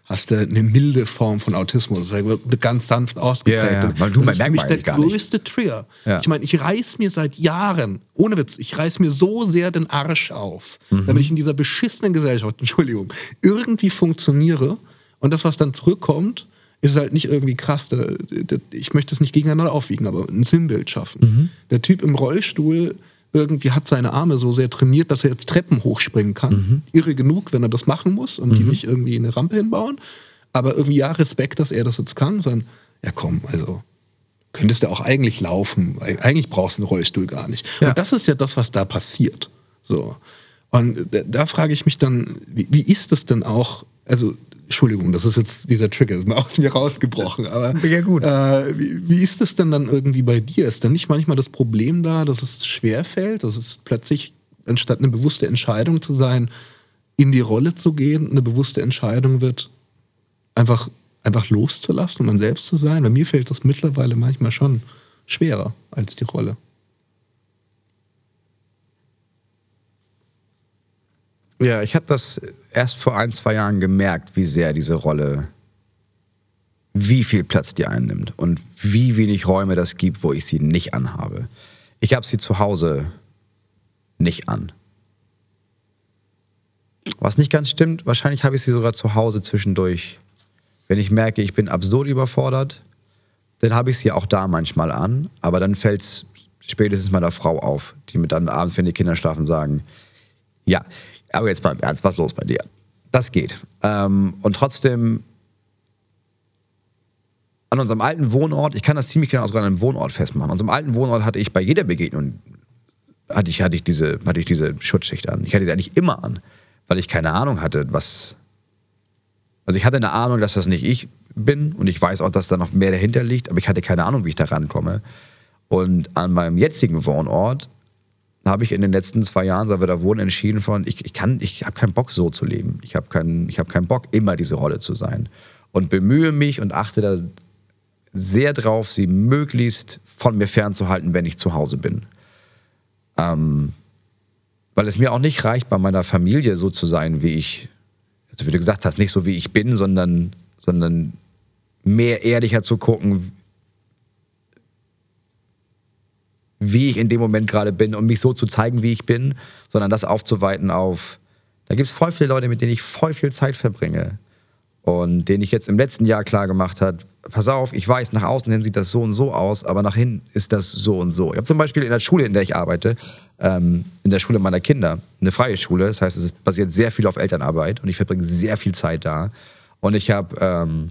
hast du eine milde Form von Autismus, das ist eine ganz sanft ausgeprägt. Ja, ja, weil du- das ist für mich der größte Trigger. Ja. Ich meine, ich reiß mir seit Jahren, ohne Witz, ich reiß mir so sehr den Arsch auf, Mhm. damit ich in dieser beschissenen Gesellschaft, (laughs) Entschuldigung, irgendwie funktioniere. Und das, was dann zurückkommt, ist halt nicht irgendwie krass. Ich möchte es nicht gegeneinander aufwiegen, aber ein Sinnbild schaffen. Mhm. Der Typ im Rollstuhl irgendwie hat seine Arme so sehr trainiert, dass er jetzt Treppen hochspringen kann. Mhm. Irre genug, wenn er das machen muss und die nicht irgendwie eine Rampe hinbauen. Aber irgendwie ja, Respekt, dass er das jetzt kann, sondern ja komm, also könntest du auch eigentlich laufen. Eig- Eigentlich brauchst du einen Rollstuhl gar nicht. Ja. Und das ist ja das, was da passiert. So. Und da, da frage ich mich dann, wie, wie ist das denn auch, also Entschuldigung, das ist jetzt dieser Trigger, ist mal (laughs) aus mir rausgebrochen, aber Ja, gut. Äh, wie, wie ist das denn dann irgendwie bei dir? Ist dann nicht manchmal das Problem da, dass es schwerfällt, dass es plötzlich, anstatt eine bewusste Entscheidung zu sein, in die Rolle zu gehen, eine bewusste Entscheidung wird, einfach, einfach loszulassen und man selbst zu sein? Bei mir fällt das mittlerweile manchmal schon schwerer als die Rolle. Ja, ich habe das erst vor ein, zwei Jahren gemerkt, wie sehr diese Rolle, wie viel Platz die einnimmt und wie wenig Räume das gibt, wo ich sie nicht anhabe. Ich habe sie zu Hause nicht an. Was nicht ganz stimmt, wahrscheinlich habe ich sie sogar zu Hause zwischendurch. Wenn ich merke, ich bin absurd überfordert, dann habe ich sie auch da manchmal an, aber dann fällt es spätestens meiner Frau auf, die mir dann abends, wenn die Kinder schlafen, sagen, ja, aber jetzt mal im Ernst, was ist los bei dir? Das geht. Ähm, und trotzdem an unserem alten Wohnort, ich kann das ziemlich genau sogar an einem Wohnort festmachen. An unserem alten Wohnort hatte ich bei jeder Begegnung hatte ich, hatte ich, diese, hatte ich diese Schutzschicht an. Ich hatte sie eigentlich immer an, weil ich keine Ahnung hatte, was. Also ich hatte eine Ahnung, dass das nicht ich bin und ich weiß auch, dass da noch mehr dahinter liegt, aber ich hatte keine Ahnung, wie ich da rankomme. Und an meinem jetzigen Wohnort habe ich in den letzten zwei Jahren, seit wir da wohnen, entschieden von, ich, ich kann, ich habe keinen Bock so zu leben. Ich habe keinen, ich habe keinen Bock, immer diese Rolle zu sein. Und bemühe mich und achte da sehr drauf, sie möglichst von mir fernzuhalten, wenn ich zu Hause bin. Ähm, weil es mir auch nicht reicht, bei meiner Familie so zu sein, wie ich, also wie du gesagt hast, nicht so wie ich bin, sondern, sondern mehr ehrlicher zu gucken, wie ich in dem Moment gerade bin und mich so zu zeigen, wie ich bin, sondern das aufzuweiten auf, da gibt es voll viele Leute, mit denen ich voll viel Zeit verbringe und denen ich jetzt im letzten Jahr klar gemacht hat, pass auf, ich weiß, nach außen hin sieht das so und so aus, aber nach hinten ist das so und so. Ich habe zum Beispiel in der Schule, in der ich arbeite, ähm, in der Schule meiner Kinder, eine freie Schule, das heißt, es basiert sehr viel auf Elternarbeit und ich verbringe sehr viel Zeit da. Und ich habe ähm,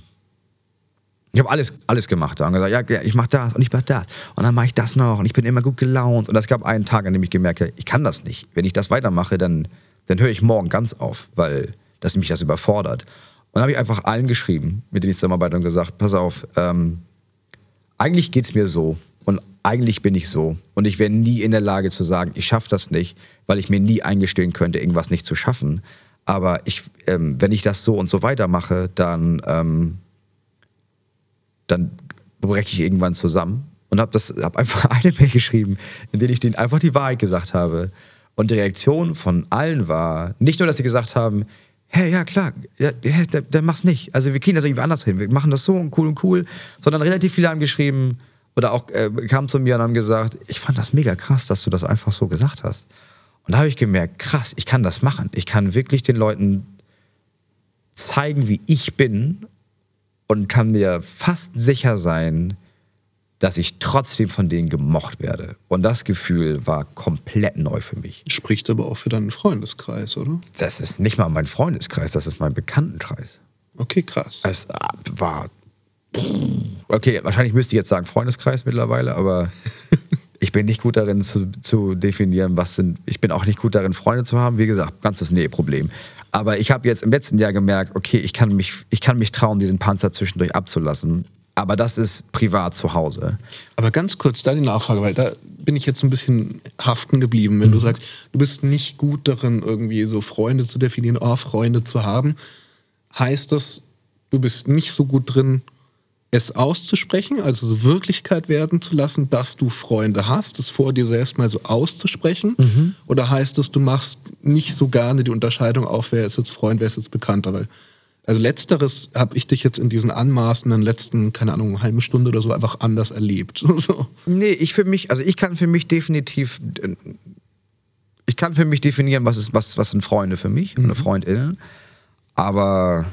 ich habe alles, alles gemacht da und gesagt, ja, ja, ich mache das und ich mache das und dann mache ich das noch und ich bin immer gut gelaunt. Und es gab einen Tag, an dem ich gemerkt habe, ich kann das nicht. Wenn ich das weitermache, dann, dann höre ich morgen ganz auf, weil das mich das überfordert. Und dann habe ich einfach allen geschrieben, mit denen ich zusammenarbeite und gesagt, pass auf, ähm, eigentlich geht es mir so und eigentlich bin ich so und ich wäre nie in der Lage zu sagen, ich schaffe das nicht, weil ich mir nie eingestehen könnte, irgendwas nicht zu schaffen. Aber ich, ähm, wenn ich das so und so weitermache, dann, ähm, dann breche ich irgendwann zusammen und habe hab einfach (laughs) eine Mail geschrieben, in der ich denen einfach die Wahrheit gesagt habe. Und die Reaktion von allen war nicht nur, dass sie gesagt haben, hey, ja klar, ja, ja, dann, dann mach's nicht. Also wir kriegen das irgendwie anders hin. Wir machen das so und cool und cool. Sondern relativ viele haben geschrieben oder auch äh, kamen zu mir und haben gesagt, ich fand das mega krass, dass du das einfach so gesagt hast. Und da habe ich gemerkt, krass, ich kann das machen. Ich kann wirklich den Leuten zeigen, wie ich bin und kann mir fast sicher sein, dass ich trotzdem von denen gemocht werde. Und das Gefühl war komplett neu für mich. Spricht aber auch für deinen Freundeskreis, oder? Das ist nicht mal mein Freundeskreis, das ist mein Bekanntenkreis. Okay, krass. Es äh, war. Okay, wahrscheinlich müsste ich jetzt sagen Freundeskreis mittlerweile, aber (laughs) ich bin nicht gut darin zu, zu definieren, was sind. Ich bin auch nicht gut darin, Freunde zu haben. Wie gesagt, ganz das Nähe-Problem. Aber ich habe jetzt im letzten Jahr gemerkt, okay, ich kann, mich, ich kann mich trauen, diesen Panzer zwischendurch abzulassen. Aber das ist privat zu Hause. Aber ganz kurz da die Nachfrage, weil da bin ich jetzt ein bisschen haften geblieben, wenn du sagst, du bist nicht gut darin, irgendwie so Freunde zu definieren, oh, Freunde zu haben. Heißt das, du bist nicht so gut drin, es auszusprechen, also so Wirklichkeit werden zu lassen, dass du Freunde hast, es vor dir selbst mal so auszusprechen? Oder heißt es, du machst nicht so gerne die Unterscheidung auf, wer ist jetzt Freund, wer ist jetzt Bekannter? Weil, also letzteres habe ich dich jetzt in diesen anmaßenden letzten, keine Ahnung, halben Stunde oder so einfach anders erlebt. (laughs) So. Nee, ich für mich, also ich kann für mich definitiv, ich kann für mich definieren, was, ist, was, was sind Freunde für mich und Freundinnen. Aber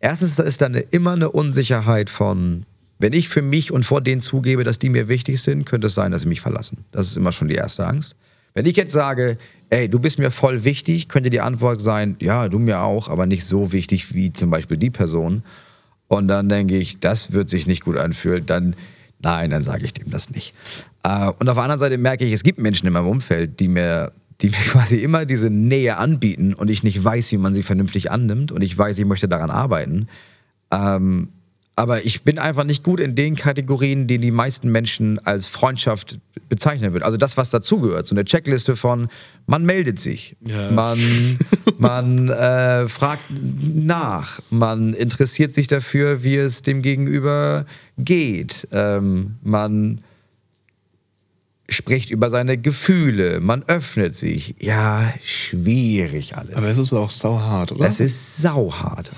erstens ist da eine, immer eine Unsicherheit von, wenn ich für mich und vor denen zugebe, dass die mir wichtig sind, könnte es sein, dass sie mich verlassen. Das ist immer schon die erste Angst. Wenn ich jetzt sage, ey, du bist mir voll wichtig, könnte die Antwort sein, ja, du mir auch, aber nicht so wichtig wie zum Beispiel die Person. Und dann denke ich, das wird sich nicht gut anfühlen. Dann, nein, dann sage ich dem das nicht. Äh, und auf der anderen Seite merke ich, es gibt Menschen in meinem Umfeld, die mir, die mir (laughs) quasi immer diese Nähe anbieten und ich nicht weiß, wie man sie vernünftig annimmt und ich weiß, ich möchte daran arbeiten. Ähm, aber ich bin einfach nicht gut in den Kategorien, die die meisten Menschen als Freundschaft bezeichnen würden. Also das, was dazugehört. So eine Checkliste von, man meldet sich, Ja. man, (laughs) man äh, fragt nach, man interessiert sich dafür, wie es dem Gegenüber geht, ähm, man spricht über seine Gefühle, man öffnet sich. Ja, schwierig alles. Aber es ist auch sauhart, oder? es ist sauhart.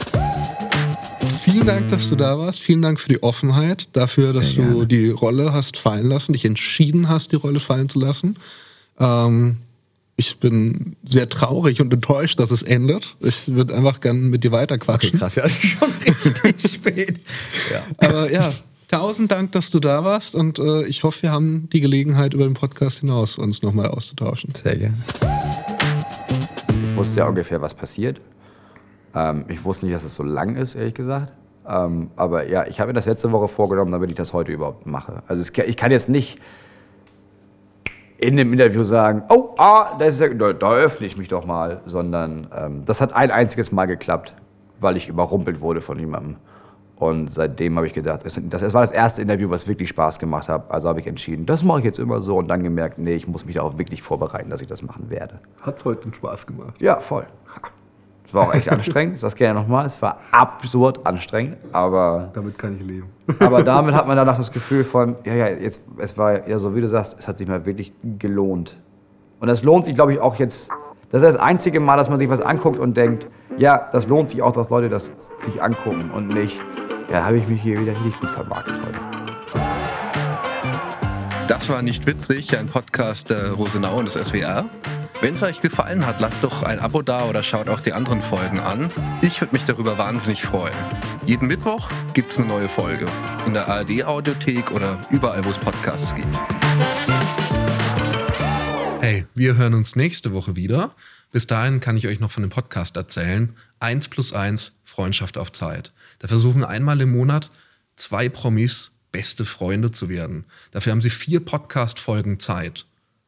Vielen Dank, dass du da warst. Vielen Dank für die Offenheit, dafür, dass Sehr du gerne. die Rolle hast fallen lassen, dich entschieden hast, die Rolle fallen zu lassen. Ähm, ich bin sehr traurig und enttäuscht, dass es endet. Ich würde einfach gern mit dir weiterquatschen. Krass, ja, es ist schon (laughs) richtig spät. Ja. Aber ja, tausend Dank, dass du da warst und äh, ich hoffe, wir haben die Gelegenheit, über den Podcast hinaus uns nochmal auszutauschen. Sehr gerne. Ich wusste ja ungefähr, was passiert. Ähm, ich wusste nicht, dass es so lang ist, ehrlich gesagt. Ähm, aber ja, ich habe mir das letzte Woche vorgenommen, damit ich das heute überhaupt mache. Also es, ich kann jetzt nicht in dem Interview sagen, oh, ah, ja, da, da öffne ich mich doch mal, sondern ähm, das hat ein einziges Mal geklappt, weil ich überrumpelt wurde von jemandem. Und seitdem habe ich gedacht, es, das, es war das erste Interview, was wirklich Spaß gemacht hat. Also habe ich entschieden, das mache ich jetzt immer so und dann gemerkt, nee, ich muss mich darauf wirklich vorbereiten, dass ich das machen werde. Hat heute einen Spaß gemacht. Ja, voll. Es war auch echt anstrengend, ich sag's gerne nochmal. Es war absurd anstrengend, aber, Damit kann ich leben. aber damit hat man (laughs) danach das Gefühl von, ja, ja, jetzt, es war ja so, wie du sagst, es hat sich mal wirklich gelohnt. Und das lohnt sich, glaube ich, auch jetzt. Das ist das einzige Mal, dass man sich was anguckt und denkt, ja, das lohnt sich auch, dass Leute das sich angucken und nicht, ja, habe ich mich hier wieder richtig gut vermarktet heute. Das war nicht witzig, ein Podcast der Rosenau und des SWR. Wenn es euch gefallen hat, lasst doch ein Abo da oder schaut auch die anderen Folgen an. Ich würde mich darüber wahnsinnig freuen. Jeden Mittwoch gibt's eine neue Folge. In der ARD-Audiothek oder überall, wo es Podcasts gibt. Hey, wir hören uns nächste Woche wieder. Bis dahin kann ich euch noch von dem Podcast erzählen. 1 plus 1 Freundschaft auf Zeit. Da versuchen einmal im Monat zwei Promis beste Freunde zu werden. Dafür haben sie vier Podcast-Folgen Zeit.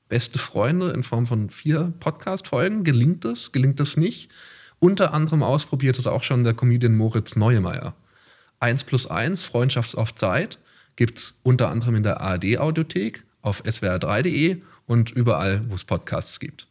Beste Freunde in Form von vier Podcast-Folgen. Gelingt es? Gelingt es nicht? Unter anderem ausprobiert es auch schon der Comedian Moritz Neumeier. 1 plus 1 Freundschaft auf Zeit gibt's unter anderem in der ARD-Audiothek, auf swr3.de und überall, wo es Podcasts gibt.